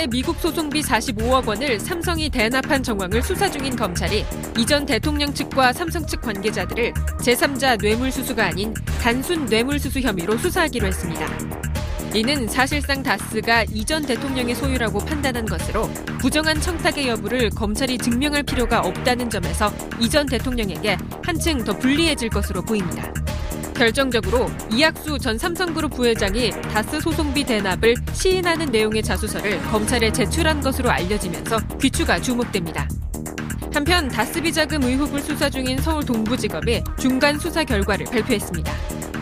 다스의 미국 소송비 45억 원을 삼성이 대납한 정황을 수사 중인 검찰이 이전 대통령 측과 삼성 측 관계자들을 제3자 뇌물수수가 아닌 단순 뇌물수수 혐의로 수사하기로 했습니다. 이는 사실상 다스가 이전 대통령의 소유라고 판단한 것으로 부정한 청탁의 여부를 검찰이 증명할 필요가 없다는 점에서 이전 대통령에게 한층 더 불리해질 것으로 보입니다. 결정적으로 이학수 전 삼성그룹 부회장이 다스 소송비 대납을 시인하는 내용의 자수서를 검찰에 제출한 것으로 알려지면서 귀추가 주목됩니다. 한편 다스 비자금 의혹을 수사 중인 서울 동부지검이 중간 수사 결과를 발표했습니다.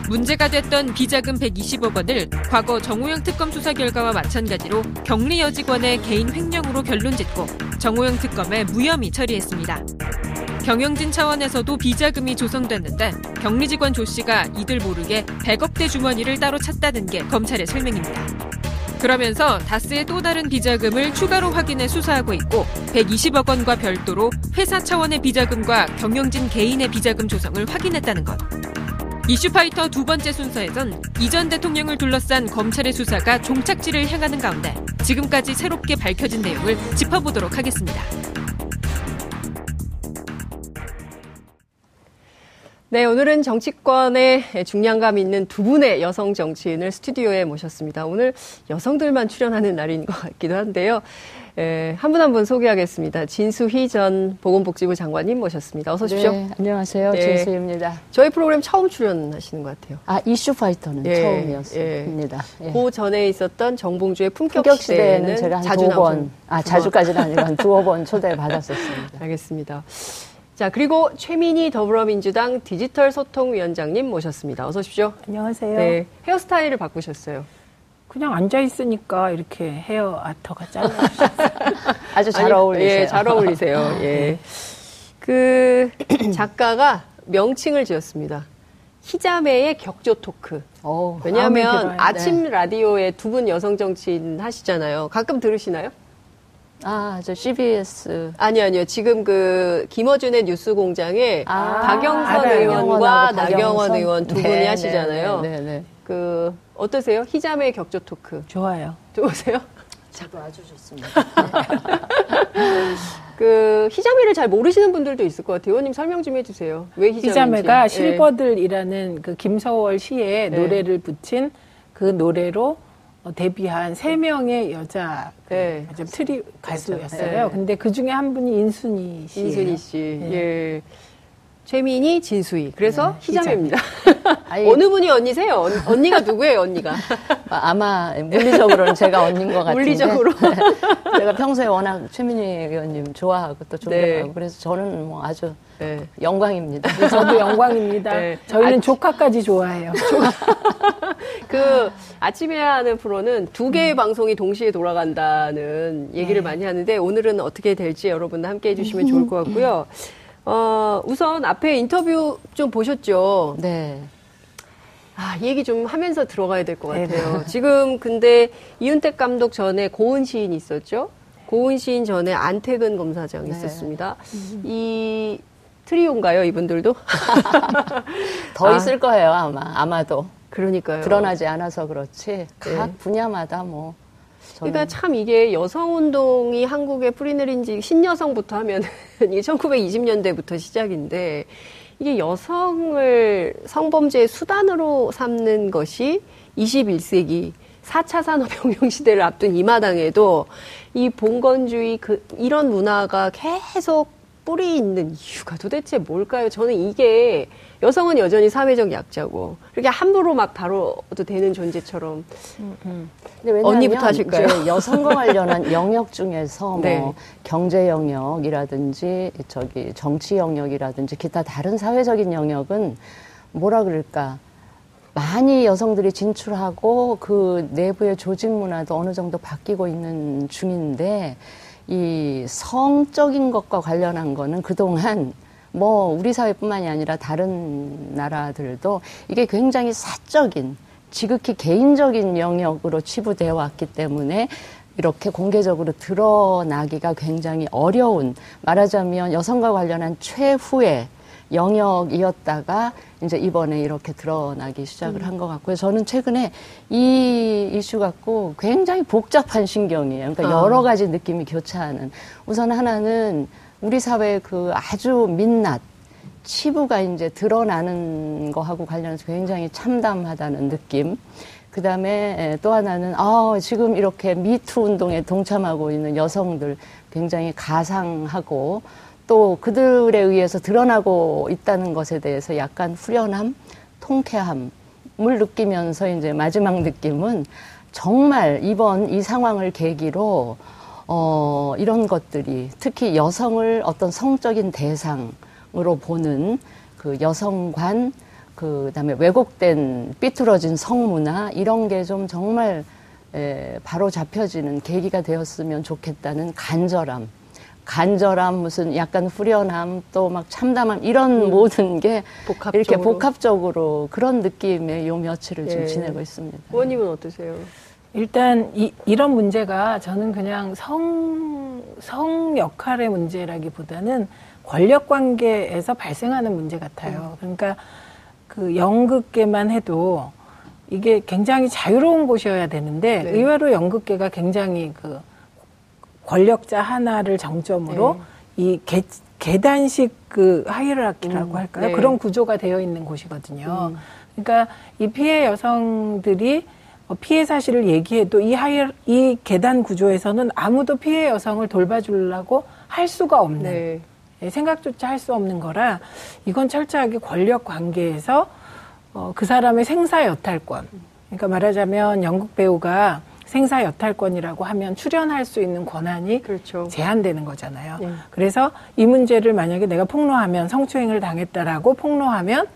문제가 됐던 비자금 120억 원을 과거 정호영 특검 수사 결과와 마찬가지로 격리 여직원의 개인 횡령으로 결론 짓고 정호영 특검에 무혐의 처리했습니다. 경영진 차원에서도 비자금이 조성됐는데 격리 직원 조 씨가 이들 모르게 100억대 주머니를 따로 찾다는 게 검찰의 설명입니다. 그러면서 다스의 또 다른 비자금을 추가로 확인해 수사하고 있고 120억 원과 별도로 회사 차원의 비자금과 경영진 개인의 비자금 조성을 확인했다는 것. 이슈파이터 두 번째 순서에선 이전 대통령을 둘러싼 검찰의 수사가 종착지를 향하는 가운데 지금까지 새롭게 밝혀진 내용을 짚어보도록 하겠습니다. 네, 오늘은 정치권에 중량감 있는 두 분의 여성 정치인을 스튜디오에 모셨습니다. 오늘 여성들만 출연하는 날인 것 같기도 한데요. 예, 한분 한 분 소개하겠습니다. 진수희 전 보건복지부 장관님 모셨습니다. 어서 오십시오. 네, 안녕하세요. 네, 진수희입니다. 저희 프로그램 처음 출연하시는 것 같아요. 아, 이슈 파이터는 예, 처음이었습니다. 예. 그 전에 있었던 정봉주의 품격, 품격 시대에는 제가 한 자주 번, 아, 자주까지는 아니고 한 두어 번 초대를 받았었습니다. 알겠습니다. 자, 그리고 최민희 더불어민주당 디지털 소통위원장님 모셨습니다. 어서 오십시오. 안녕하세요. 네, 헤어스타일을 바꾸셨어요. 그냥 앉아 있으니까 이렇게 헤어 아터가 잘라주셨어요. 아주 잘 아니, 어울리세요. 예, 잘 어울리세요. 예. 네. 그 작가가 명칭을 지었습니다. 희자매의 격조 토크. 오, 왜냐하면 아침 네. 라디오에 두 분 여성 정치인 하시잖아요. 가끔 들으시나요? 아, 저 CBS. 아니, 아니요. 지금 그, 김어준의 뉴스 공장에 아, 박영선 아, 의원과 나경원 의원 두 네, 분이 네, 하시잖아요. 네, 네, 네, 그, 어떠세요? 희자매 격조 토크. 좋아요. 좋으세요? 저도 아주 좋습니다. 그 희자매를 잘 모르시는 분들도 있을 것 같아요. 의원님 설명 좀 해주세요. 왜. 희자매가 네. 실버들이라는 그 김소월 시에 네. 노래를 붙인 그 노래로 어, 데뷔한 세 명의 여자 그 네. 좀 트리오 가수였어요. 네. 근데 그 중에 한 분이 인순이 씨. 인순이 씨. 네. 예. 최민희, 진수희. 그래서 네, 희자매입니다. 어느 분이 언니세요? 언, 니가 누구예요, 언니가? 아마 물리적으로는 제가 언니인 것 같은데. 물리적으로. 제가 평소에 워낙 최민희 의원님 좋아하고 또 존경하고 네. 그래서 저는 뭐 아주 네. 영광입니다. 네, 저도 영광입니다. 네. 저희는 아, 조카까지 좋아해요. 그 아침에 하는 프로는 두 개의 음. 방송이 동시에 돌아간다는 얘기를 네. 많이 하는데 오늘은 어떻게 될지 여러분 함께 해주시면 좋을 것 같고요. 어, 우선 앞에 인터뷰 좀 보셨죠? 네. 아, 이 얘기 좀 하면서 들어가야 될 것 같아요. 네. 지금 근데 이은택 감독 전에 고은 시인 있었죠? 고은 시인 전에 안태근 검사장 네. 있었습니다. 이 트리오인가요, 이분들도? 더 아. 있을 거예요, 아마. 아마도. 그러니까요. 드러나지 않아서 그렇지. 각 네. 분야마다 뭐. 그러니까 참 이게 여성 운동이 한국에 뿌리내린 지 신여성부터 하면 이게 1920년대부터 시작인데 이게 여성을 성범죄의 수단으로 삼는 것이 21세기 4차 산업혁명 시대를 앞둔 이 마당에도 이 봉건주의 그 이런 문화가 계속 뿌리 있는 이유가 도대체 뭘까요? 저는 이게 여성은 여전히 사회적 약자고 그렇게 함부로 막 다뤄도 되는 존재처럼 음, 음. 언니부터 하실까요? 여성과 관련한 영역 중에서 뭐 네. 경제 영역이라든지 저기 정치 영역이라든지 기타 다른 사회적인 영역은 뭐라 그럴까 많이 여성들이 진출하고 그 내부의 조직 문화도 어느 정도 바뀌고 있는 중인데 이 성적인 것과 관련한 거는 그동안 뭐 우리 사회뿐만이 아니라 다른 나라들도 이게 굉장히 사적인 지극히 개인적인 영역으로 치부되어 왔기 때문에 이렇게 공개적으로 드러나기가 굉장히 어려운 말하자면 여성과 관련한 최후의 영역이었다가 이제 이번에 이렇게 드러나기 시작을 음. 한것 같고요. 저는 최근에 이 이슈 갖고 굉장히 복잡한 신경이에요. 그러니까 아. 여러 가지 느낌이 교차하는. 우선 하나는 우리 사회의 그 아주 민낯, 치부가 이제 드러나는 거하고 관련해서 굉장히 참담하다는 느낌. 그 다음에 또 하나는, 아, 지금 이렇게 미투 운동에 동참하고 있는 여성들 굉장히 가상하고 또 그들에 의해서 드러나고 있다는 것에 대해서 약간 후련함, 통쾌함을 느끼면서 이제 마지막 느낌은 정말 이번 이 상황을 계기로 어, 이런 것들이 특히 여성을 어떤 성적인 대상으로 보는 그 여성관, 그 다음에 왜곡된 삐뚤어진 성문화 이런 게 좀 정말 에, 바로 잡혀지는 계기가 되었으면 좋겠다는 간절함. 간절함, 무슨 약간 후련함, 또 막 참담함, 이런 음. 모든 게 복합적으로. 이렇게 복합적으로 그런 느낌의 요 며칠을 예. 좀 지내고 있습니다. 의원님은 어떠세요? 일단 이, 이런 문제가 저는 그냥 성, 성 역할의 문제라기보다는 권력 관계에서 발생하는 문제 같아요. 음. 그러니까 그 연극계만 해도 이게 굉장히 자유로운 곳이어야 되는데 네. 의외로 연극계가 굉장히 그 권력자 하나를 정점으로 네. 이 계, 계단식 그 하이라키라고 음, 할까요? 네. 그런 구조가 되어 있는 곳이거든요. 음. 그러니까 이 피해 여성들이 어, 피해 사실을 얘기해도 이 하이 이 계단 구조에서는 아무도 피해 여성을 돌봐주려고 할 수가 없는 네. 예, 생각조차 할 수 없는 거라 이건 철저하게 권력 관계에서 어, 그 사람의 생사 여탈권. 그러니까 말하자면 연극 배우가 생사 여탈권이라고 하면 출연할 수 있는 권한이 그렇죠. 제한되는 거잖아요. 네. 그래서 이 문제를 만약에 내가 폭로하면 성추행을 당했다라고 폭로하면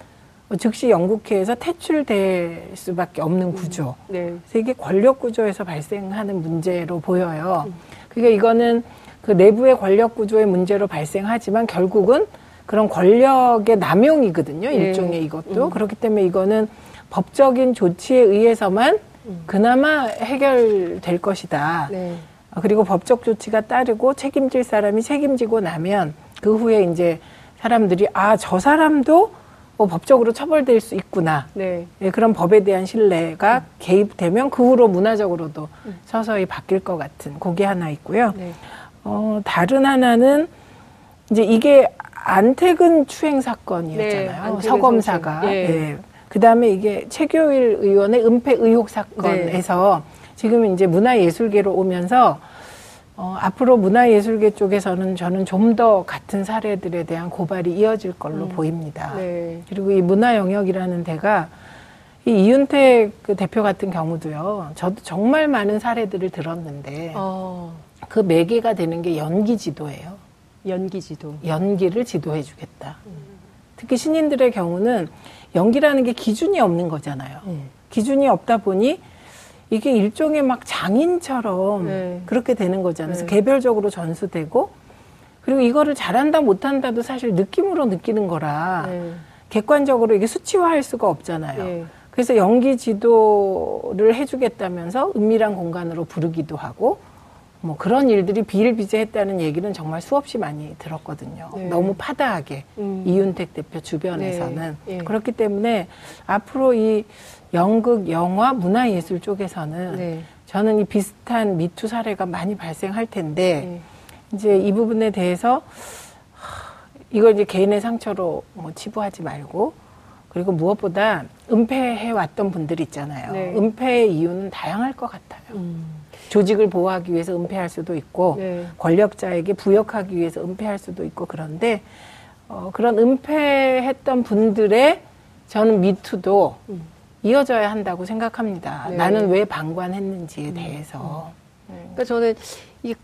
즉시 영국회에서 퇴출될 수밖에 없는 음. 구조. 네. 이게 권력 구조에서 발생하는 문제로 보여요. 음. 그게 이거는 그 내부의 권력 구조의 문제로 발생하지만 결국은 그런 권력의 남용이거든요. 네. 일종의 이것도. 음. 그렇기 때문에 이거는 법적인 조치에 의해서만 그나마 해결될 것이다. 네. 아, 그리고 법적 조치가 따르고 책임질 사람이 책임지고 나면 그 후에 이제 사람들이 아, 저 사람도 뭐 법적으로 처벌될 수 있구나. 네. 네, 그런 법에 대한 신뢰가 음. 개입되면 그 후로 문화적으로도 음. 서서히 바뀔 것 같은 그게 하나 있고요. 네. 어, 다른 하나는 이제 이게 안태근 추행 사건이었잖아요. 네, 서검사가. 예. 네. 그 다음에 이게 최교일 의원의 은폐 의혹 사건에서 네. 지금 이제 문화예술계로 오면서 어, 앞으로 문화예술계 쪽에서는 저는 좀 더 같은 사례들에 대한 고발이 이어질 걸로 음. 보입니다. 네. 그리고 이 문화 영역이라는 데가 이 이윤택 그 대표 같은 경우도요. 저도 정말 많은 사례들을 들었는데 어. 그 매개가 되는 게 연기 지도예요. 연기 지도. 연기를 지도해 주겠다. 음. 특히 신인들의 경우는 연기라는 게 기준이 없는 거잖아요. 네. 기준이 없다 보니 이게 일종의 막 장인처럼 네. 그렇게 되는 거잖아요. 그래서 네. 개별적으로 전수되고 그리고 이거를 잘한다 못한다도 사실 느낌으로 느끼는 거라 네. 객관적으로 이게 수치화할 수가 없잖아요. 네. 그래서 연기 지도를 해주겠다면서 은밀한 공간으로 부르기도 하고 뭐 그런 일들이 비일비재했다는 얘기는 정말 수없이 많이 들었거든요. 네. 너무 파다하게 음. 이윤택 대표 주변에서는 네. 네. 그렇기 때문에 앞으로 이 연극, 영화, 문화예술 쪽에서는 네. 저는 이 비슷한 미투 사례가 많이 발생할 텐데 네. 이제 이 부분에 대해서 이걸 이제 개인의 상처로 뭐 치부하지 말고 그리고 무엇보다 은폐해 왔던 분들 있잖아요. 네. 은폐의 이유는 다양할 것 같아요. 음. 조직을 보호하기 위해서 은폐할 수도 있고 네. 권력자에게 부역하기 위해서 은폐할 수도 있고 그런데 어, 그런 은폐했던 분들의 저는 미투도 음. 이어져야 한다고 생각합니다. 네. 나는 왜 방관했는지에 음. 대해서. 음. 그러니까 저는 이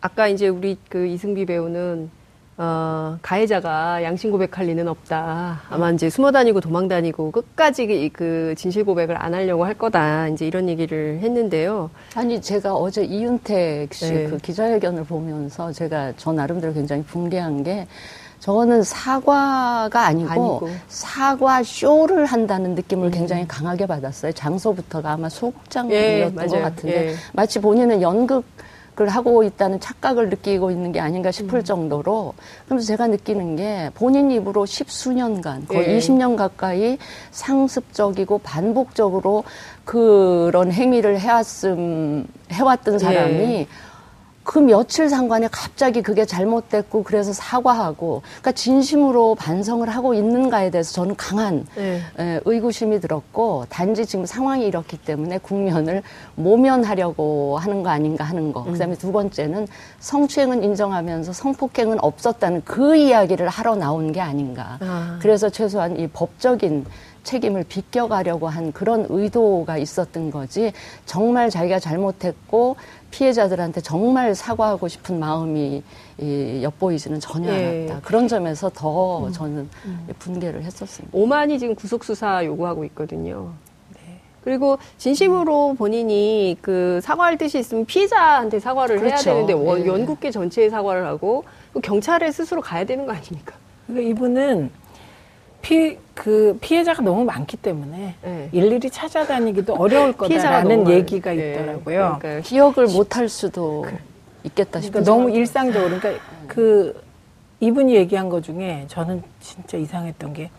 아까 이제 우리 그 이승비 배우는 어, 가해자가 양심 고백할 리는 없다. 아마 음. 이제 숨어 다니고 도망 다니고 끝까지 그 진실 고백을 안 하려고 할 거다. 이제 이런 얘기를 했는데요. 아니, 제가 어제 이윤택 씨그 네. 기자회견을 보면서 제가 저 나름대로 굉장히 붕괴한 게 저거는 사과가 아니고, 아니고. 사과 쇼를 한다는 느낌을 음. 굉장히 강하게 받았어요. 장소부터가 아마 소극장이었던 예, 것 같은데 예. 마치 본인은 연극 그걸 하고 있다는 착각을 느끼고 있는 게 아닌가 싶을 음. 정도로 그래서 제가 느끼는 게 본인 입으로 십수년간 거의 예. 20년 가까이 상습적이고 반복적으로 그런 행위를 해왔음 해왔던 사람이 예. 그 며칠 상관에 갑자기 그게 잘못됐고 그래서 사과하고 그러니까 진심으로 반성을 하고 있는가에 대해서 저는 강한 네. 에, 의구심이 들었고 단지 지금 상황이 이렇기 때문에 국면을 모면하려고 하는 거 아닌가 하는 거. 음. 그다음에 두 번째는 성추행은 인정하면서 성폭행은 없었다는 그 이야기를 하러 나온 게 아닌가. 아. 그래서 최소한 이 법적인 책임을 비껴가려고 한 그런 의도가 있었던 거지 정말 자기가 잘못했고 피해자들한테 정말 사과하고 싶은 마음이 이, 엿보이지는 전혀 예. 않았다. 그런 점에서 더 음. 저는 음. 분개를 했었습니다. 오만이 지금 구속 수사 요구하고 있거든요. 네. 그리고 진심으로 본인이 그 사과할 뜻이 있으면 피해자한테 사과를 그렇죠. 해야 되는데 원, 예. 연국계 전체에 사과를 하고 경찰에 스스로 가야 되는 거 아닙니까? 그러니까 이분은 피, 그 피해자가 너무 많기 때문에 네. 일일이 찾아다니기도 어려울 거다라는 얘기가 네. 있더라고요. 그러니까 기억을 못할 수도 그, 있겠다 싶어요. 그러니까 너무 일상적으로 그러니까 그 이분이 얘기한 것 중에 저는 진짜 이상했던 게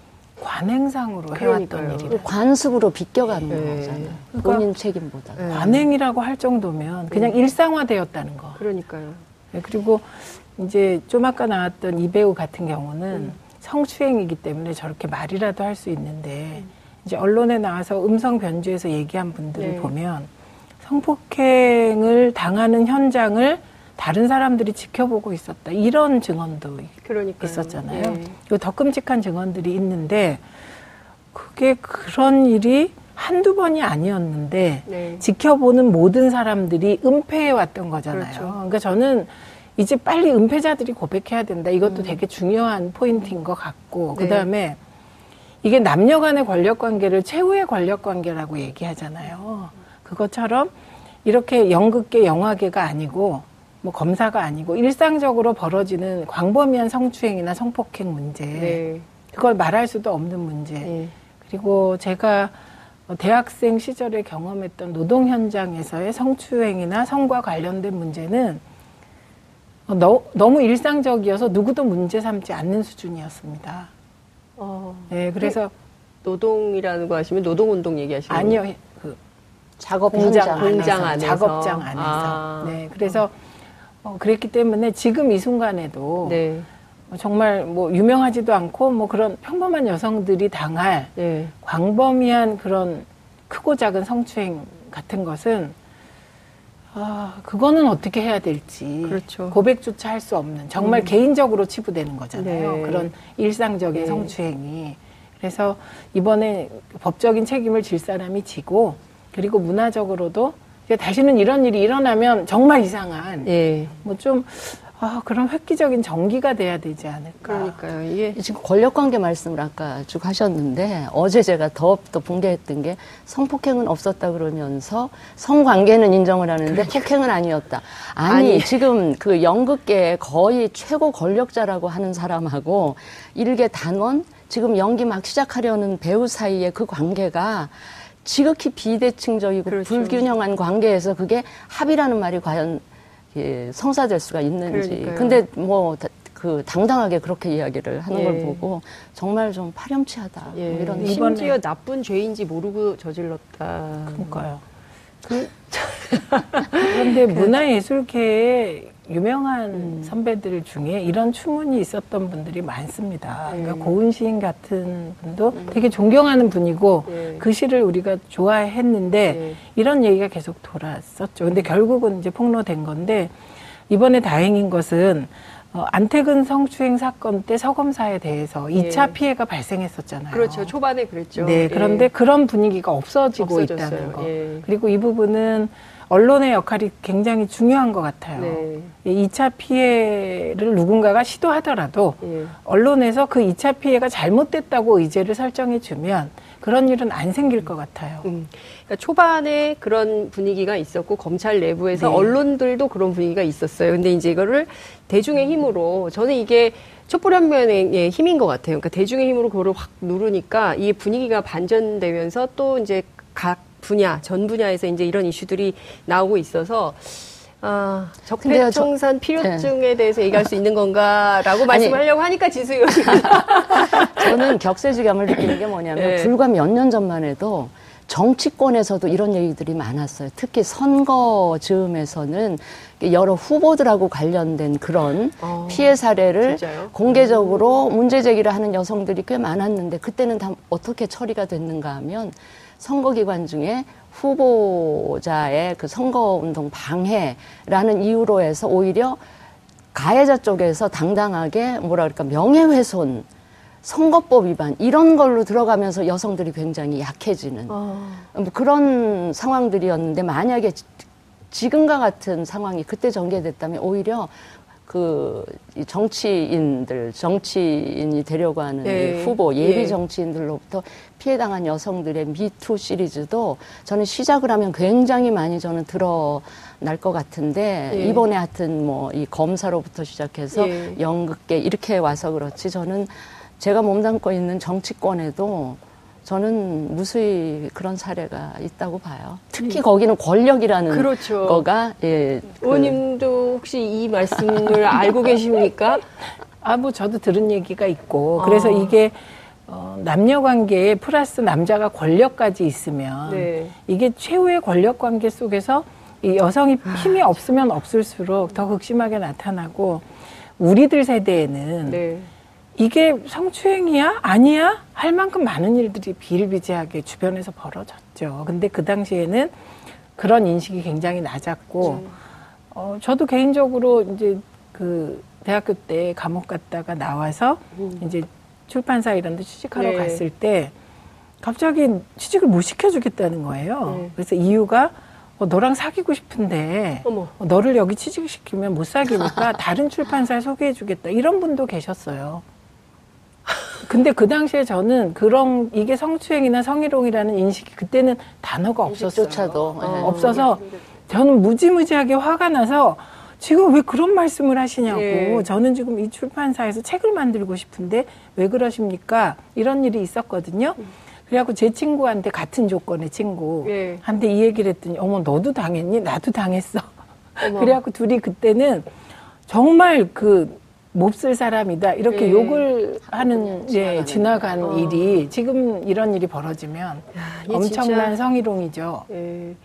관행상으로 해왔던 일이다. 관습으로 비껴가는 네. 거잖아요. 그러니까 본인 책임보다. 네. 관행이라고 할 정도면 그냥 네. 일상화되었다는 거. 그러니까요. 네, 그리고 이제 좀 아까 나왔던 이 배우 같은 경우는 음. 성추행이기 때문에 저렇게 말이라도 할 수 있는데 이제 언론에 나와서 음성 변조해서 얘기한 분들을 네. 보면 성폭행을 당하는 현장을 다른 사람들이 지켜보고 있었다 이런 증언도 그러니까요. 있었잖아요. 네. 더 끔찍한 증언들이 있는데 그게 그런 일이 한두 번이 아니었는데 네. 지켜보는 모든 사람들이 은폐해 왔던 거잖아요. 그렇죠. 그러니까 저는 이제 빨리 은폐자들이 고백해야 된다. 이것도 음. 되게 중요한 포인트인 것 같고 네. 그다음에 이게 남녀 간의 권력 관계를 최후의 권력 관계라고 얘기하잖아요. 그것처럼 이렇게 연극계 영화계가 아니고 뭐 검사가 아니고 일상적으로 벌어지는 광범위한 성추행이나 성폭행 문제 네. 그걸 말할 수도 없는 문제 네. 그리고 제가 대학생 시절에 경험했던 노동 현장에서의 성추행이나 성과 관련된 문제는 어, 너, 너무 일상적이어서 누구도 문제 삼지 않는 수준이었습니다. 어, 네, 그래서 노동이라는 거 하시면 노동운동 얘기하시는 아니요, 그 작업 공장, 공장 안에서, 작업장 안에서. 아. 네, 그래서 어, 그랬기 때문에 지금 이 순간에도 네. 정말 뭐 유명하지도 않고 뭐 그런 평범한 여성들이 당할 네. 광범위한 그런 크고 작은 성추행 같은 것은 아, 그거는 어떻게 해야 될지. 그렇죠. 고백조차 할 수 없는, 정말 음. 개인적으로 치부되는 거잖아요. 네. 그런 일상적인 네. 성추행이. 그래서 이번에 법적인 책임을 질 사람이 지고, 그리고 문화적으로도 다시는 이런 일이 일어나면 정말 이상한, 네. 뭐좀 아, 그럼 획기적인 전기가 돼야 되지 않을까. 그러니까요. 이게 지금 권력 관계 말씀을 아까 쭉 하셨는데 어제 제가 더욱더 붕괴했던 게 성폭행은 없었다 그러면서 성관계는 인정을 하는데 그러니까. 폭행은 아니었다. 아니, 아니, 지금 그 연극계 거의 최고 권력자라고 하는 사람하고 일개 단원 지금 연기 막 시작하려는 배우 사이의 그 관계가 지극히 비대칭적이고 그렇죠. 불균형한 관계에서 그게 합의라는 말이 과연 예, 성사될 수가 있는지. 그러니까요. 근데 뭐, 그 당당하게 그렇게 이야기를 하는 예. 걸 보고 정말 좀 파렴치하다. 뭐 예. 뭐 이런 심지어 나쁜 죄인지 모르고 저질렀다. 그러니까요. 그, 그런데 문화예술계에 유명한 음. 선배들 중에 이런 추문이 있었던 분들이 많습니다. 네. 그러니까 고은 시인 같은 분도 음. 되게 존경하는 분이고 네. 그 시를 우리가 좋아했는데 네. 이런 얘기가 계속 돌았었죠. 근데 결국은 이제 폭로된 건데 이번에 다행인 것은 어, 안태근 성추행 사건 때 서검사에 대해서 2차 예. 피해가 발생했었잖아요. 그렇죠. 초반에 그랬죠. 네. 그런데 예. 그런 분위기가 없어지고 없어졌어요. 있다는 거. 예. 그리고 이 부분은 언론의 역할이 굉장히 중요한 것 같아요. 네. 2차 피해를 누군가가 시도하더라도 예. 언론에서 그 2차 피해가 잘못됐다고 의제를 설정해 주면 그런 일은 안 생길 것 같아요. 음. 그러니까 초반에 그런 분위기가 있었고 검찰 내부에서 네. 언론들도 그런 분위기가 있었어요. 근데 이제 이거를 대중의 힘으로 저는 이게 촛불혁명의 힘인 것 같아요. 그러니까 대중의 힘으로 그거를 확 누르니까 이게 분위기가 반전되면서 또 이제 각 분야, 전 분야에서 이제 이런 이슈들이 나오고 있어서 아, 적폐청산 필요증에 네. 대해서 얘기할 수 있는 건가라고 말씀하려고 하니까 지수 의원이 저는 격세지감을 느끼는 게 뭐냐면 네. 불과 몇 년 전만 해도 정치권에서도 이런 얘기들이 많았어요. 특히 선거 즈음에서는 여러 후보들하고 관련된 그런 어, 피해 사례를 진짜요? 공개적으로 문제 제기를 하는 여성들이 꽤 많았는데 그때는 다 어떻게 처리가 됐는가 하면 선거기관 중에 후보자의 그 선거운동 방해라는 이유로 해서 오히려 가해자 쪽에서 당당하게 뭐라 그럴까 명예훼손 선거법 위반 이런 걸로 들어가면서 여성들이 굉장히 약해지는 어. 뭐 그런 상황들이었는데 만약에 지금과 같은 상황이 그때 전개됐다면 오히려 그 정치인들, 정치인이 되려고 하는 네. 후보, 예비 예. 정치인들로부터 피해당한 여성들의 미투 시리즈도 저는 시작을 하면 굉장히 많이 저는 드러날 것 같은데 예. 이번에 하여튼 뭐 이 검사로부터 시작해서 예. 연극계 이렇게 와서 그렇지 저는 제가 몸담고 있는 정치권에도 저는 무수히 그런 사례가 있다고 봐요. 특히 음. 거기는 권력이라는 그렇죠. 거가 예. 그 의원님도 혹시 이 말씀을 알고 계십니까? 아, 뭐 저도 들은 얘기가 있고 그래서 아. 이게 어, 남녀 관계에 플러스 남자가 권력까지 있으면 네. 이게 최후의 권력 관계 속에서 이 여성이 힘이 없으면 없을수록 더 극심하게 나타나고 우리들 세대에는 네. 이게 성추행이야? 아니야? 할 만큼 많은 일들이 비일비재하게 주변에서 벌어졌죠. 근데 그 당시에는 그런 인식이 굉장히 낮았고, 음. 어, 저도 개인적으로 이제 그 대학교 때 감옥 갔다가 나와서 음. 이제 출판사 이런 데 취직하러 네. 갔을 때 갑자기 취직을 못 시켜주겠다는 거예요. 네. 그래서 이유가 어, 너랑 사귀고 싶은데 어, 너를 여기 취직시키면 못 사귀니까 다른 출판사에 소개해주겠다 이런 분도 계셨어요. 근데 그 당시에 저는 그런 이게 성추행이나 성희롱이라는 인식이 그때는 단어가 없었어요. 조차도 어, 네. 없어서 저는 무지무지하게 화가 나서 지금 왜 그런 말씀을 하시냐고. 네. 저는 지금 이 출판사에서 책을 만들고 싶은데 왜 그러십니까? 이런 일이 있었거든요. 그래갖고 제 친구한테 같은 조건의 친구한테 네. 이 얘기를 했더니 어머 너도 당했니? 나도 당했어. 그래갖고 둘이 그때는 정말 그 몹쓸 사람이다 이렇게 네. 욕을 하는 예 지나간 어. 일이 지금 이런 일이 벌어지면 야, 엄청난 성희롱이죠. 예.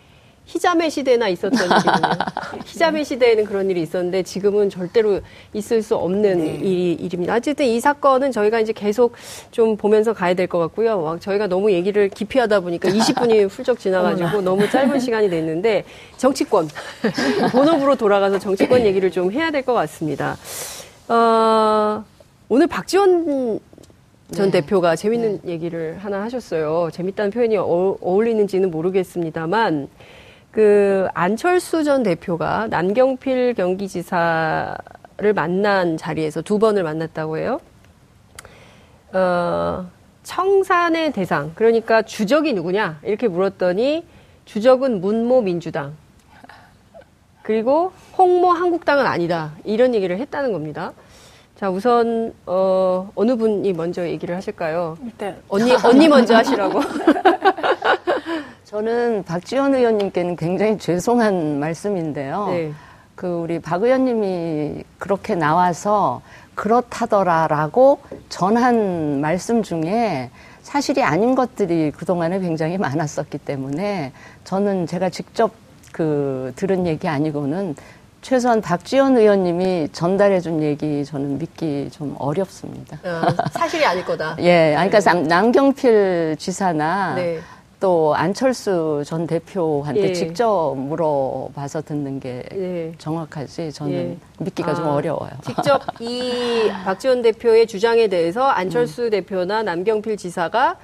히자메 시대나 있었던 일이군요. 히자메 시대에는 그런 일이 있었는데 지금은 절대로 있을 수 없는 네. 일, 일입니다. 어쨌든 이 사건은 저희가 이제 계속 좀 보면서 가야 될 것 같고요. 막 저희가 너무 얘기를 깊이 하다 보니까 20분이 훌쩍 지나가지고 너무 짧은 시간이 됐는데 정치권 본업으로 돌아가서 정치권 얘기를 좀 해야 될 것 같습니다. 어, 오늘 박지원 전 네. 대표가 재밌는 네. 얘기를 하나 하셨어요. 재밌다는 표현이 어, 울리는지는 모르겠습니다만, 그, 안철수 전 대표가 남경필 경기지사를 만난 자리에서 두 번을 만났다고 해요. 어, 청산의 대상, 그러니까 주적이 누구냐? 이렇게 물었더니, 주적은 문모 민주당. 그리고 홍모 한국당은 아니다. 이런 얘기를 했다는 겁니다. 자, 우선, 어, 어느 분이 먼저 얘기를 하실까요? 일단. 언니, 언니 먼저 하시라고. 저는 박지원 의원님께는 굉장히 죄송한 말씀인데요. 네. 그, 우리 박 의원님이 그렇게 나와서 그렇다더라라고 전한 말씀 중에 사실이 아닌 것들이 그동안에 굉장히 많았었기 때문에 저는 제가 직접 그 들은 얘기 아니고는 최소한 박지원 의원님이 전달해 준 얘기 저는 믿기 좀 어렵습니다. 어, 사실이 아닐 거다. 예, 그러니까 네. 남경필 지사나 네. 또 안철수 전 대표한테 예. 직접 물어봐서 듣는 게 예. 정확하지 저는 예. 믿기가 아, 좀 어려워요. 직접 이 박지원 대표의 주장에 대해서 안철수 음. 대표나 남경필 지사가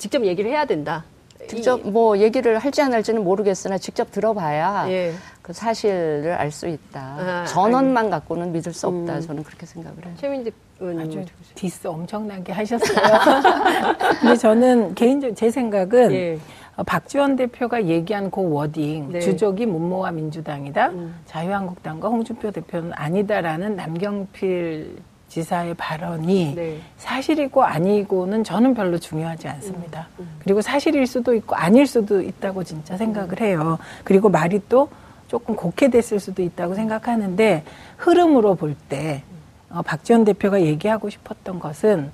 직접 얘기를 해야 된다. 직접 뭐 얘기를 할지 안 할지는 모르겠으나 직접 들어봐야 예. 그 사실을 알 수 있다. 아, 전언만 아니. 갖고는 믿을 수 없다. 음. 저는 그렇게 생각을 해요. 최민희 의원님 아주 디스 엄청나게 하셨어요. 근데 저는 개인적 제 생각은 예. 어, 박지원 대표가 얘기한 그 wording 네. 주적이 문모와 민주당이다. 음. 자유한국당과 홍준표 대표는 아니다라는 남경필 지사의 발언이 네. 사실이고 아니고는 저는 별로 중요하지 않습니다. 음, 음. 그리고 사실일 수도 있고 아닐 수도 있다고 진짜 생각을 해요. 그리고 말이 또 조금 곡해됐을 수도 있다고 생각하는데 흐름으로 볼 때 어, 박지원 대표가 얘기하고 싶었던 것은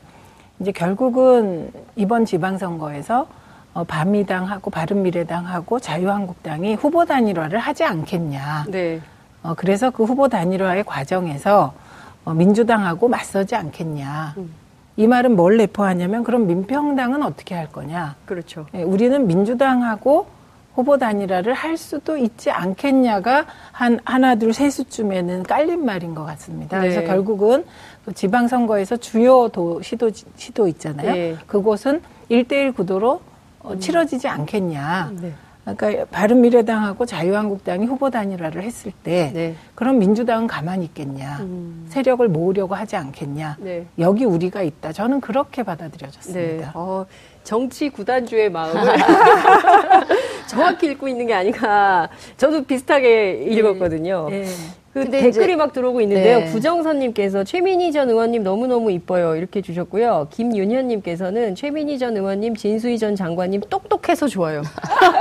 이제 결국은 이번 지방선거에서 어, 바미당하고 바른미래당하고 자유한국당이 후보 단일화를 하지 않겠냐. 네. 어, 그래서 그 후보 단일화의 과정에서 어, 민주당하고 맞서지 않겠냐. 음. 이 말은 뭘 내포하냐면 그럼 민평당은 어떻게 할 거냐. 그렇죠. 예, 우리는 민주당하고 후보 단일화를 할 수도 있지 않겠냐가 한 하나 둘 세 수쯤에는 깔린 말인 것 같습니다. 네. 그래서 결국은 그 지방선거에서 주요 도 시도 시도 있잖아요. 네. 그곳은 일대일 구도로 어, 음. 치러지지 않겠냐. 네. 그러니까 바른미래당하고 자유한국당이 후보 단일화를 했을 때 네. 그럼 민주당은 가만히 있겠냐 음. 세력을 모으려고 하지 않겠냐 네. 여기 우리가 있다 저는 그렇게 받아들여졌습니다. 네. 어, 정치 구단주의 마음을 정확히 읽고 있는 게 아닌가 저도 비슷하게 읽었거든요. 네. 그 댓글이 막 들어오고 있는데요. 네. 구정선님께서 최민희 전 의원님 너무너무 이뻐요. 이렇게 주셨고요. 김윤현님께서는 최민희 전 의원님, 진수희 전 장관님 똑똑해서 좋아요.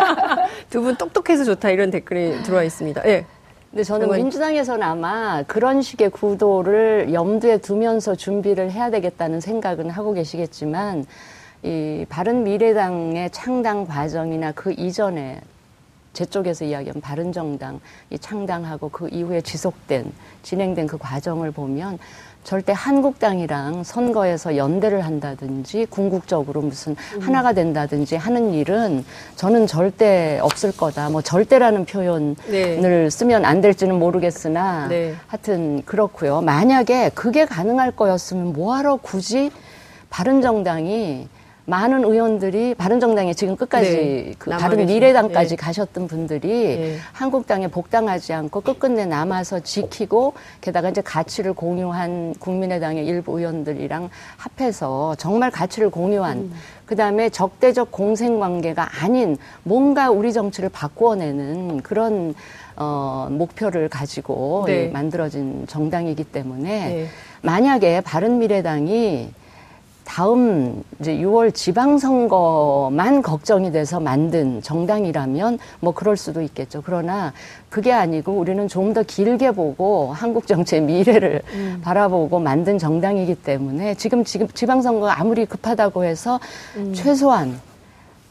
두 분 똑똑해서 좋다. 이런 댓글이 들어와 있습니다. 예. 네. 근데 저는 의원... 민주당에서는 아마 그런 식의 구도를 염두에 두면서 준비를 해야 되겠다는 생각은 하고 계시겠지만 이 바른 미래당의 창당 과정이나 그 이전에 제 쪽에서 이야기한 바른정당 이 창당하고 그 이후에 지속된 진행된 그 과정을 보면 절대 한국당이랑 선거에서 연대를 한다든지 궁극적으로 무슨 음. 하나가 된다든지 하는 일은 저는 절대 없을 거다. 뭐 절대라는 표현을 네. 쓰면 안 될지는 모르겠으나 네. 하여튼 그렇고요. 만약에 그게 가능할 거였으면 뭐하러 굳이 바른정당이 많은 의원들이 바른정당에 지금 끝까지 네. 그 바른 미래당까지 네. 가셨던 분들이 네. 한국당에 복당하지 않고 끝끝내 남아서 지키고 게다가 이제 가치를 공유한 국민의당의 일부 의원들이랑 합해서 정말 가치를 공유한 음. 그다음에 적대적 공생 관계가 아닌 뭔가 우리 정치를 바꾸어내는 그런 어 목표를 가지고 네. 만들어진 정당이기 때문에 네. 만약에 바른 미래당이 다음 이제 6월 지방선거만 걱정이 돼서 만든 정당이라면 뭐 그럴 수도 있겠죠. 그러나 그게 아니고 우리는 좀 더 길게 보고 한국 정치의 미래를 음. 바라보고 만든 정당이기 때문에 지금 지금 지방선거가 아무리 급하다고 해서 음. 최소한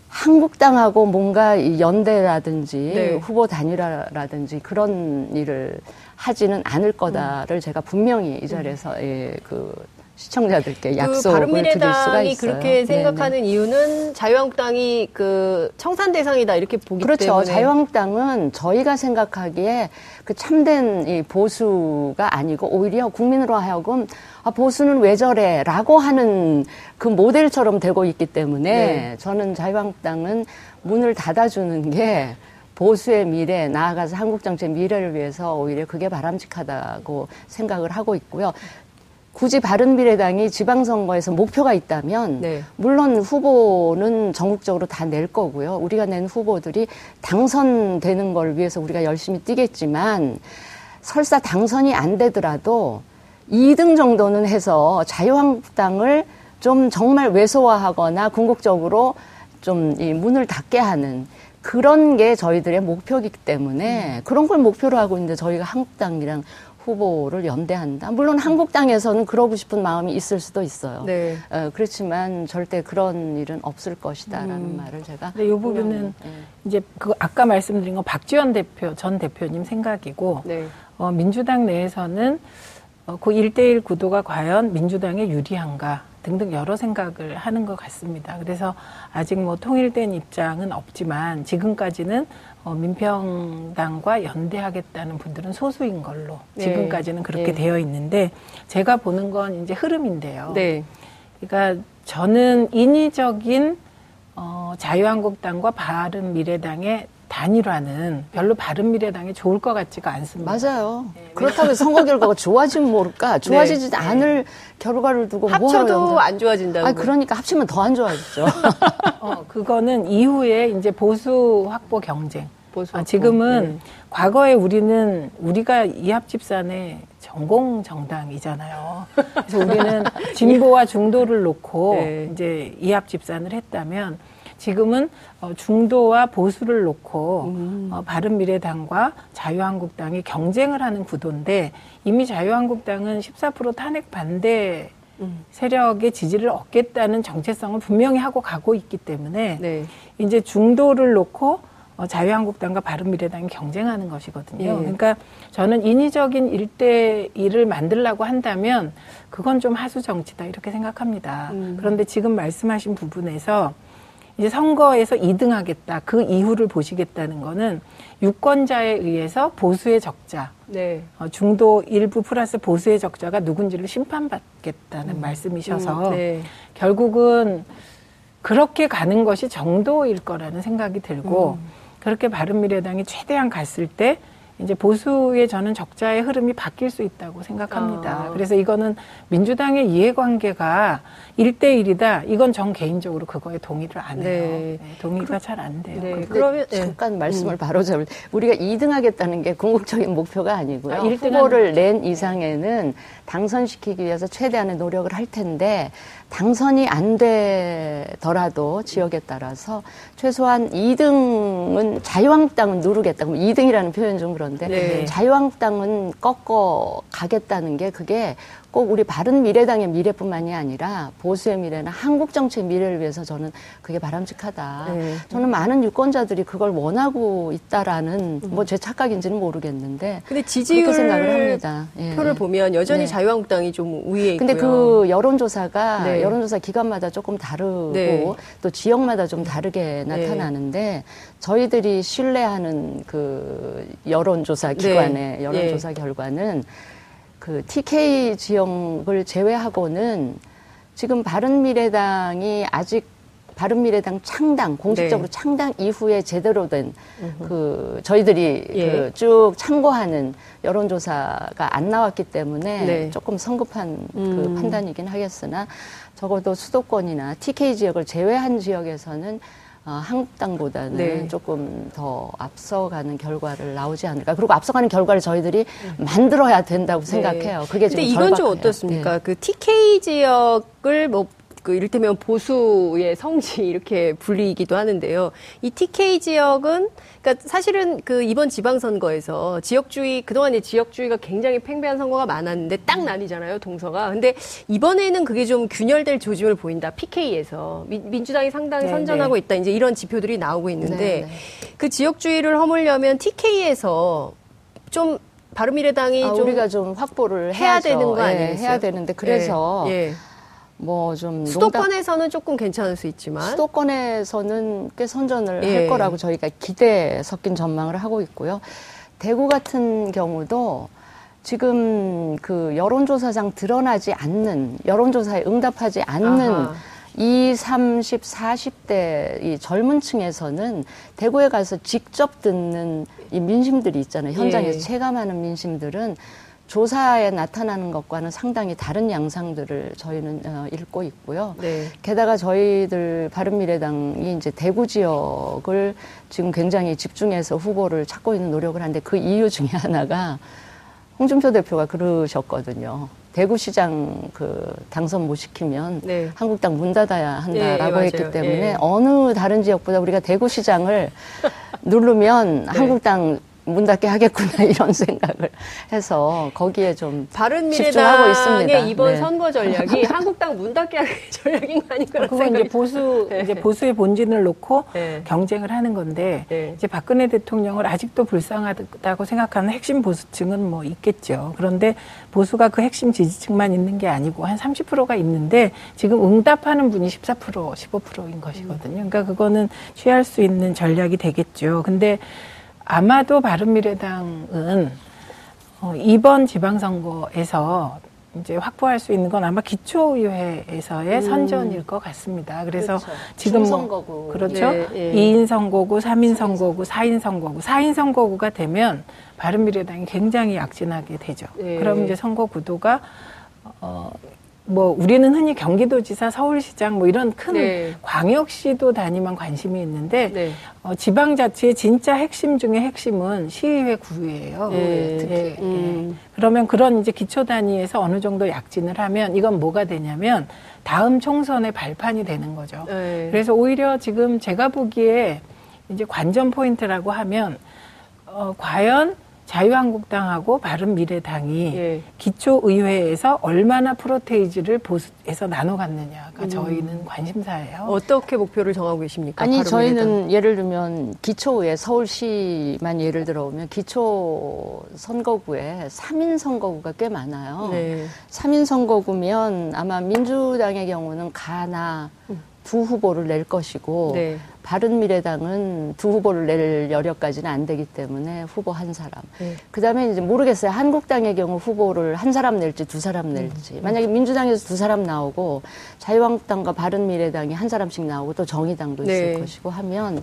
한국당하고 뭔가 연대라든지 네. 후보 단일화라든지 그런 일을 하지는 않을 거다를 음. 제가 분명히 이 자리에서 음. 예, 그 시청자들께 그 약속을 그 드릴 수가 있어요. 그렇게 생각하는 네네. 이유는 자유한국당이 그 청산 대상이다 이렇게 보기 그렇죠. 때문에 그렇죠. 자유한국당은 저희가 생각하기에 그 참된 이 보수가 아니고 오히려 국민으로 하여금 아, 보수는 왜 저래라고 하는 그 모델처럼 되고 있기 때문에 네. 저는 자유한국당은 문을 닫아주는 게 보수의 미래, 나아가서 한국 정치의 미래를 위해서 오히려 그게 바람직하다고 생각을 하고 있고요. 굳이 바른미래당이 지방선거에서 목표가 있다면 네. 물론 후보는 전국적으로 다 낼 거고요. 우리가 낸 후보들이 당선되는 걸 위해서 우리가 열심히 뛰겠지만 설사 당선이 안 되더라도 2등 정도는 해서 자유한국당을 좀 정말 왜소화하거나 궁극적으로 좀 이 문을 닫게 하는 그런 게 저희들의 목표이기 때문에 음. 그런 걸 목표로 하고 있는데 저희가 한국당이랑 후보를 연대한다. 물론 한국당에서는 그러고 싶은 마음이 있을 수도 있어요. 네. 어, 그렇지만 절대 그런 일은 없을 것이다라는 음. 말을 제가. 네, 이 부분은 네. 이제 그 아까 말씀드린 거 박지원 대표 전 대표님 생각이고 네. 어, 민주당 내에서는 어, 그 1대1 구도가 과연 민주당에 유리한가 등등 여러 생각을 하는 것 같습니다. 그래서 아직 뭐 통일된 입장은 없지만 지금까지는 어, 민평당과 연대하겠다는 분들은 소수인 걸로 네. 지금까지는 그렇게 네. 되어 있는데 제가 보는 건 이제 흐름인데요. 네. 그러니까 저는 인위적인 어, 자유한국당과 바른미래당의 단일화는 별로 바른미래당이 좋을 것 같지가 않습니다. 맞아요. 네, 그렇다고 선거 결과가 좋아지면 모를까? 좋아지지 네, 않을 결과를 두고 합쳐도 안 좋아진다고. 아 그러니까 합치면 더 안 좋아지죠. 어, 그거는 이후에 이제 보수 확보 경쟁. 보수 아, 지금은 네. 과거에 우리는 우리가 이합집산의 전공 정당이잖아요. 그래서 우리는 진보와 중도를 놓고 네. 이제 이합집산을 했다면 지금은 어, 중도와 보수를 놓고 음. 어, 바른미래당과 자유한국당이 경쟁을 하는 구도인데 이미 자유한국당은 14% 탄핵 반대 음. 세력의 지지를 얻겠다는 정체성을 분명히 하고 가고 있기 때문에 네. 이제 중도를 놓고 어, 자유한국당과 바른미래당이 경쟁하는 것이거든요. 예. 그러니까 저는 인위적인 일대일을 만들라고 한다면 그건 좀 하수 정치다 이렇게 생각합니다. 음. 그런데 지금 말씀하신 부분에서 이제 선거에서 2등 하겠다 그 이후를 보시겠다는 거는 유권자에 의해서 보수의 적자, 네. 어, 중도 일부 플러스 보수의 적자가 누군지를 심판받겠다는 음. 말씀이셔서 음, 네. 결국은 그렇게 가는 것이 정도일 거라는 생각이 들고 음. 그렇게 바른미래당이 최대한 갔을 때 이제 보수의 저는 적자의 흐름이 바뀔 수 있다고 생각합니다. 아. 그래서 이거는 민주당의 이해관계가 일대일이다 이건 전 개인적으로 그거에 동의를 안 해요. 네. 네, 동의가 그, 잘안 돼요. 네. 그러면 네. 잠깐 말씀을 음. 바로 잡을 우리가 2등 하겠다는 게 궁극적인 목표가 아니고요. 아, 후보를 낸 이상에는 당선시키기 위해서 최대한의 노력을 할 텐데 당선이 안 되더라도 지역에 따라서 최소한 2등은 자유한국당은 누르겠다. 그럼 2등이라는 표현 좀 그런데 네. 자유한국당은 꺾어 가겠다는 게 그게 꼭 우리 바른 미래당의 미래뿐만이 아니라 보수의 미래나 한국 정치의 미래를 위해서 저는 그게 바람직하다. 네. 저는 많은 유권자들이 그걸 원하고 있다라는 음. 뭐제 착각인지는 모르겠는데 근데 지지율 생각을 합니다. 예. 표를 보면 여전히 네. 자유한국당이 좀 우위에 있고요. 근데 그 여론조사가 네. 여론조사 기관마다 조금 다르고 네. 또 지역마다 좀 다르게 네. 나타나는데 저희들이 신뢰하는 그 여론조사 기관의 네. 여론조사 결과는 그 TK 지역을 제외하고는 지금 바른미래당이 아직 바른미래당 창당 공식적으로 네. 창당 이후에 제대로 된 그 저희들이 예. 그쭉 참고하는 여론조사가 안 나왔기 때문에 네. 조금 성급한 그 음. 그 판단이긴 하겠으나 적어도 수도권이나 TK 지역을 제외한 지역에서는 어, 한국당보다는 네. 조금 더 앞서가는 결과를 나오지 않을까. 그리고 앞서가는 결과를 저희들이 음. 만들어야 된다고 네. 생각해요. 그게 근데 이건 좀 어떻습니까? 네. 그 TK 지역을 뭐 그 이를테면 보수의 성지 이렇게 불리기도 하는데요. 이 TK 지역은 그러니까 사실은 그 이번 지방선거에서 지역주의 그동안에 지역주의가 굉장히 팽배한 선거가 많았는데 딱 나뉘잖아요 동서가. 근데 이번에는 그게 좀 균열될 조짐을 보인다. PK에서 민, 주당이 상당히 네네. 선전하고 네. 있다. 이제 이런 지표들이 나오고 있는데 네네. 네. 그 지역주의를 허물려면 TK에서 좀 바른미래당이 아, 좀 우리가 좀 확보를 해야. 되는 거 아니에요? 예, 해야 되는데 그래서. 예. 예. 뭐 좀 수도권에서는 농담, 조금 괜찮을 수 있지만 수도권에서는 꽤 선전을 예. 할 거라고 저희가 기대 섞인 전망을 하고 있고요. 대구 같은 경우도 지금 그 여론조사상 드러나지 않는 여론조사에 응답하지 않는 아하. 2, 30, 40대 이 젊은 층에서는 대구에 가서 직접 듣는 이 민심들이 있잖아요. 현장에서 예. 체감하는 민심들은 조사에 나타나는 것과는 상당히 다른 양상들을 저희는 어, 읽고 있고요. 네. 게다가 저희들 바른미래당이 이제 대구 지역을 지금 굉장히 집중해서 후보를 찾고 있는 노력을 하는데 그 이유 중에 하나가 홍준표 대표가 그러셨거든요. 대구시장 그 당선 못 시키면 네. 한국당 문 닫아야 한다라고 네, 했기 때문에 네. 어느 다른 지역보다 우리가 대구시장을 누르면 네. 한국당 문 닫게 하겠구나 이런 생각을 해서 거기에 좀 바른미래당의 있습니다. 이번 네. 선거 전략이 한국당 문 닫게 하는 전략인 거 아닌가 그건 이제 보수 네. 이제 보수의 본진을 놓고 네. 경쟁을 하는 건데 네. 이제 박근혜 대통령을 아직도 불쌍하다고 생각하는 핵심 보수층은 뭐 있겠죠. 그런데 보수가 그 핵심 지지층만 있는 게 아니고 한 30%가 있는데 지금 응답하는 분이 14% 15%인 것이거든요. 그러니까 그거는 취할 수 있는 전략이 되겠죠. 근데 아마도 바른미래당은 어, 이번 지방선거에서 이제 확보할 수 있는 건 아마 기초의회에서의 음. 선전일 것 같습니다. 그래서 그렇죠. 지금 뭐 그렇죠. 네, 네. 2인 선거구, 3인 선거구, 4인 선거구, 4인 선거구가 되면 바른미래당이 굉장히 약진하게 되죠. 네. 그럼 이제 선거 구도가 어 뭐 우리는 흔히 경기도지사, 서울시장 뭐 이런 큰 네. 광역시도 단위만 관심이 있는데 네. 어, 지방자치의 진짜 핵심 중에 핵심은 시의회 구의예요. 네. 특히 예, 음. 예. 그러면 그런 이제 기초 단위에서 어느 정도 약진을 하면 이건 뭐가 되냐면 다음 총선의 발판이 되는 거죠. 네. 그래서 오히려 지금 제가 보기에 이제 관전 포인트라고 하면 어, 과연 자유한국당하고 바른미래당이 예. 기초의회에서 얼마나 프로테이지를 보수해서 나눠 갔느냐가 음. 저희는 관심사예요. 어떻게 목표를 정하고 계십니까? 아니 저희는 예를 들면 기초의회 서울시만 예를 들어보면 기초 선거구에 3인 선거구가 꽤 많아요. 네. 3인 선거구면 아마 민주당의 경우는 가나 음. 두 후보를 낼 것이고 네. 바른미래당은 두 후보를 낼 여력까지는 안 되기 때문에 후보 한 사람. 네. 그 다음에 이제 모르겠어요. 한국당의 경우 후보를 한 사람 낼지 두 사람 낼지. 음. 만약에 민주당에서 두 사람 나오고 자유한국당과 바른미래당이 한 사람씩 나오고 또 정의당도 있을 네. 것이고 하면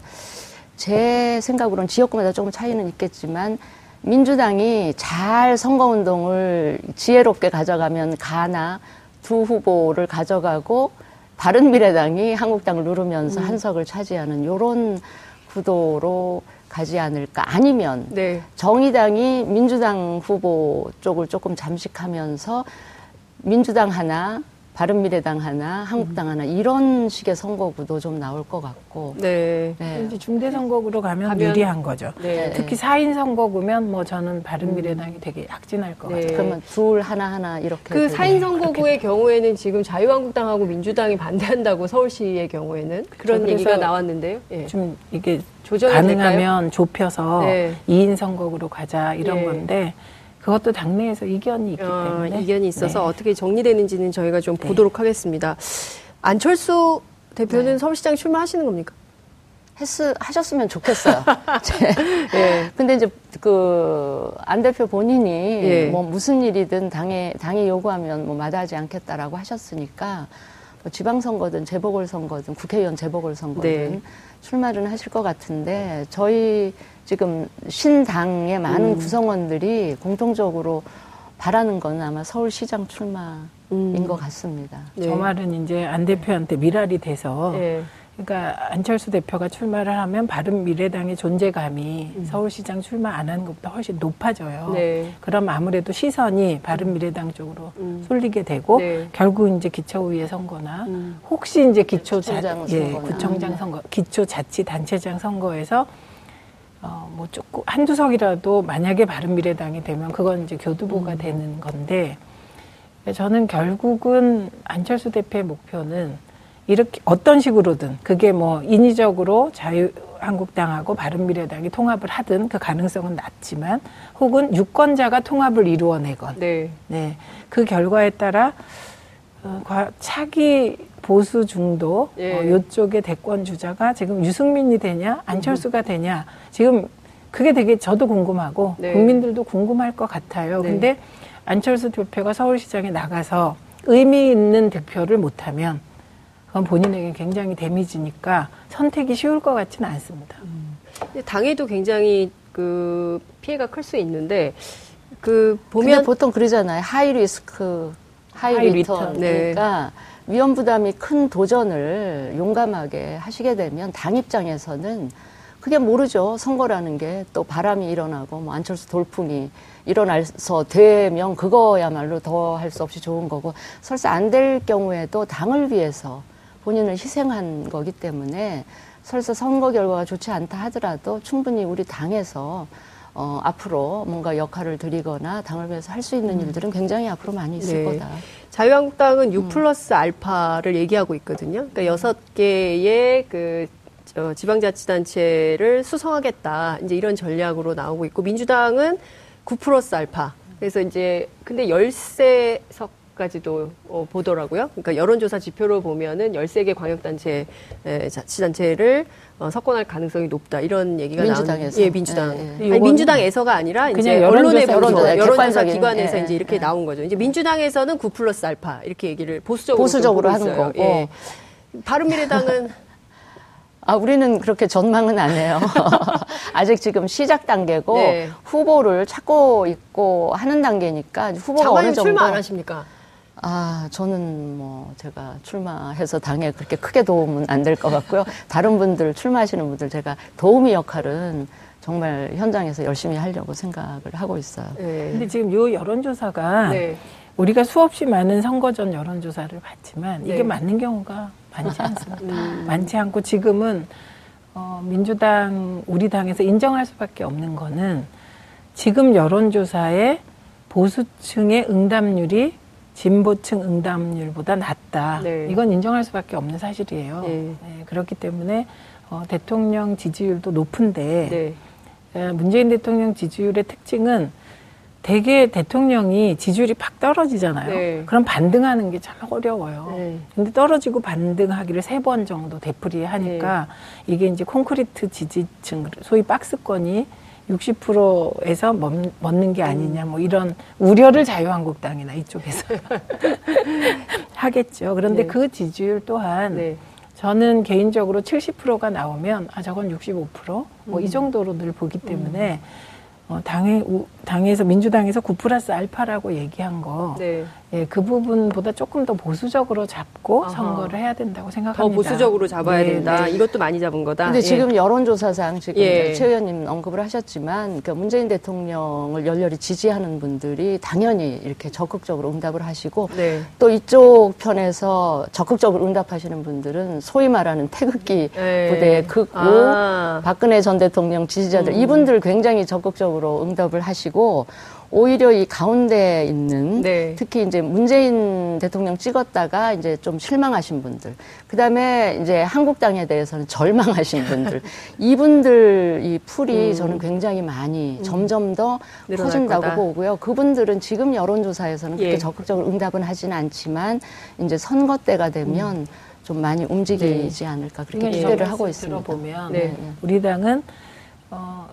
제 생각으로는 지역구마다 조금 차이는 있겠지만 민주당이 잘 선거운동을 지혜롭게 가져가면 가나 두 후보를 가져가고 바른미래당이 한국당을 누르면서 음. 한석을 차지하는 요런 구도로 가지 않을까 아니면 네. 정의당이 민주당 후보 쪽을 조금 잠식하면서 민주당 하나 바른미래당 하나, 한국당 하나 이런 식의 선거구도 좀 나올 것 같고. 네. 네. 이제 중대 선거구로 가면, 가면 유리한 거죠. 네. 특히 4인 선거구면 뭐 저는 바른미래당이 음. 되게 약진할 것 네. 같아요. 그러면 둘 하나 하나 이렇게. 그 4인 선거구의 경우에는 지금 자유한국당하고 민주당이 반대한다고 서울시의 경우에는 그런 얘기가 나왔는데요. 예. 좀 이게 가능하면 될까요? 좁혀서 네. 2인 선거구로 가자 이런 예. 건데 그것도 당내에서 이견이 있기 어, 때문에 이견이 있어서 네. 어떻게 정리되는지는 저희가 좀 네. 보도록 하겠습니다. 안철수 대표는 네. 서울시장 출마하시는 겁니까? 했, 하셨으면 좋겠어요. 예. 근데 이제 그, 안 대표 본인이 예. 뭐 무슨 일이든 당에, 당이 요구하면 뭐 마다하지 않겠다라고 하셨으니까 뭐 지방선거든 재보궐선거든 국회의원 재보궐선거든 네. 출마를 하실 것 같은데 저희 지금 신당의 많은 음. 구성원들이 공통적으로 바라는 건 아마 서울시장 출마인 음. 것 같습니다. 네. 저 말은 이제 안 대표한테 미랄이 돼서 네. 그러니까 안철수 대표가 출마를 하면 바른 미래당의 존재감이 음. 서울시장 출마 안 하는 것보다 훨씬 높아져요. 네. 그럼 아무래도 시선이 바른 미래당 쪽으로 음. 쏠리게 되고 네. 결국 이제 기초의회 선거나 음. 혹시 이제 기초 자, 예, 구청장 선거, 기초 자치 단체장 선거에서 어, 뭐 조금 한두 석이라도 만약에 바른 미래당이 되면 그건 이제 교두보가 음. 되는 건데 저는 결국은 안철수 대표의 목표는 이렇게 어떤 식으로든 그게 뭐 인위적으로 자유 한국당하고 바른미래당이 통합을 하든 그 가능성은 낮지만 혹은 유권자가 통합을 이루어내건 네. 네. 그 결과에 따라 어, 차기 보수 중도 예. 어, 요쪽의 대권 주자가 지금 유승민이 되냐 안철수가 되냐 지금 그게 되게 저도 궁금하고 네. 국민들도 궁금할 것 같아요. 네. 근데 안철수 대표가 서울시장에 나가서 의미 있는 득표를 못하면 그건 본인에게 굉장히 데미지니까 선택이 쉬울 것 같지는 않습니다. 음. 당에도 굉장히 그 피해가 클 수 있는데 그 보면 보통 그러잖아요. high risk, high, high return. return. 네. 그러니까 위험 부담이 큰 도전을 용감하게 하시게 되면 당 입장에서는 그게 모르죠. 선거라는 게 또 바람이 일어나고 뭐 안철수 돌풍이 일어나서 되면 그거야말로 더 할 수 없이 좋은 거고 설사 안 될 경우에도 당을 위해서 본인을 희생한 거기 때문에 설사 선거 결과가 좋지 않다 하더라도 충분히 우리 당에서 어, 앞으로 뭔가 역할을 드리거나 당을 위해서 할 수 있는 음. 일들은 굉장히 앞으로 많이 있을 네. 거다. 자유한국당은 6 음. 플러스 알파를 얘기하고 있거든요. 그러니까 여섯 개의 그저 지방자치단체를 수성하겠다. 이제 이런 전략으로 나오고 있고 민주당은 9 플러스 알파. 그래서 이제 근데 13석 까지도 어, 보더라고요. 그러니까 여론조사 지표로 보면은 13개 광역단체, 에, 자치단체를 어, 석권할 가능성이 높다. 이런 얘기가 민주당에서. 나온, 예, 민주당. 예, 예. 아니, 민주당에서가 아니라 이제 언론의 여론조사, 여론조사 기관에서 예, 이제 이렇게 예. 나온 거죠. 이제 민주당에서는 9 플러스 알파 이렇게 얘기를 보수적으로, 보수적으로 하는 거고. 예. 바른미래당은 아, 우리는 그렇게 전망은 안 해요. 아직 지금 시작 단계고 네. 후보를 찾고 있고 하는 단계니까 후보가 어느 정도 출마 안 하십니까? 아, 저는 뭐 제가 출마해서 당에 그렇게 크게 도움은 안 될 것 같고요. 다른 분들 출마하시는 분들 제가 도우미 역할은 정말 현장에서 열심히 하려고 생각을 하고 있어요. 네. 근데 지금 요 여론조사가 네. 우리가 수없이 많은 선거 전 여론조사를 봤지만 이게 네. 맞는 경우가 많지 않습니다. 음. 많지 않고 지금은 어, 민주당 우리 당에서 인정할 수밖에 없는 거는 지금 여론조사에 보수층의 응답률이 진보층 응답률보다 낮다. 네. 이건 인정할 수밖에 없는 사실이에요. 네. 네, 그렇기 때문에 어, 대통령 지지율도 높은데 네. 어, 문재인 대통령 지지율의 특징은 대개 대통령이 지지율이 팍 떨어지잖아요. 네. 그럼 반등하는 게 참 어려워요. 네. 근데 떨어지고 반등하기를 세 번 정도 되풀이 하니까 네. 이게 이제 콘크리트 지지층, 소위 박스권이 60%에서 멈, 는 게 아니냐 뭐 이런 우려를 자유한국당이나 이쪽에서 하겠죠. 그런데 네. 그 지지율 또한 네. 저는 개인적으로 70%가 나오면 아 저건 65%뭐이 음. 정도로 늘 보기 때문에 음. 어, 당에, 당에서, 민주당에서 9 플러스 알파라고 얘기한 거, 네. 예, 그 부분보다 조금 더 보수적으로 잡고 아하. 선거를 해야 된다고 생각합니다. 더 보수적으로 잡아야 네, 된다. 네. 이것도 많이 잡은 거다. 근데 예. 지금 여론조사상 지금 예. 최 의원님 언급을 하셨지만, 그러니까 문재인 대통령을 열렬히 지지하는 분들이 당연히 이렇게 적극적으로 응답을 하시고, 네. 또 이쪽 편에서 적극적으로 응답하시는 분들은 소위 말하는 태극기 네. 부대의 극우, 아. 박근혜 전 대통령 지지자들, 음. 이분들 굉장히 적극적으로 응답을 하시고, 오히려 이 가운데 있는 네. 특히 이제 문재인 대통령 찍었다가 이제 좀 실망하신 분들, 그 다음에 이제 한국당에 대해서는 절망하신 분들, 이분들 이 풀이 음. 저는 굉장히 많이 음. 점점 더 커진다고 거다. 보고요. 그분들은 지금 여론조사에서는 그렇게 예. 적극적으로 응답은 하지는 않지만 이제 선거 때가 되면 음. 좀 많이 움직이지 네. 않을까 그렇게 기대를 하고 있습니다. 보면 네. 우리 당은 어,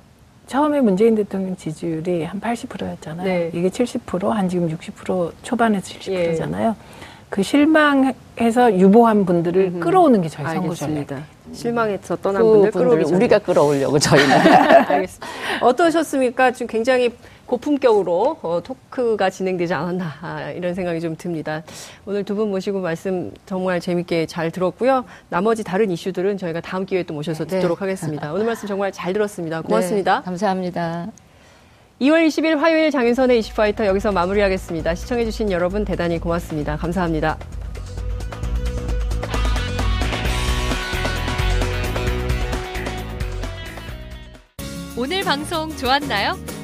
처음에 문재인 대통령 지지율이 한 80%였잖아요. 네. 이게 70%, 한 지금 60% 초반에 70%잖아요. 예. 그 실망해서 유보한 분들을 음. 끌어오는 게 저희 선거 전략. 실망해서 떠난 그 분들 끌어오기 우리가 끌어오려고 저희는. 알겠습니다. 어떠셨습니까? 지금 굉장히 고품격으로 어, 토크가 진행되지 않았나 아, 이런 생각이 좀 듭니다. 오늘 두 분 모시고 말씀 정말 재밌게 잘 들었고요. 나머지 다른 이슈들은 저희가 다음 기회에 또 모셔서 네. 듣도록 하겠습니다. 오늘 말씀 정말 잘 들었습니다. 고맙습니다. 네, 감사합니다. 2월 20일 화요일 장윤선의 이슈파이터 여기서 마무리하겠습니다. 시청해주신 여러분 대단히 고맙습니다. 감사합니다. 오늘 방송 좋았나요?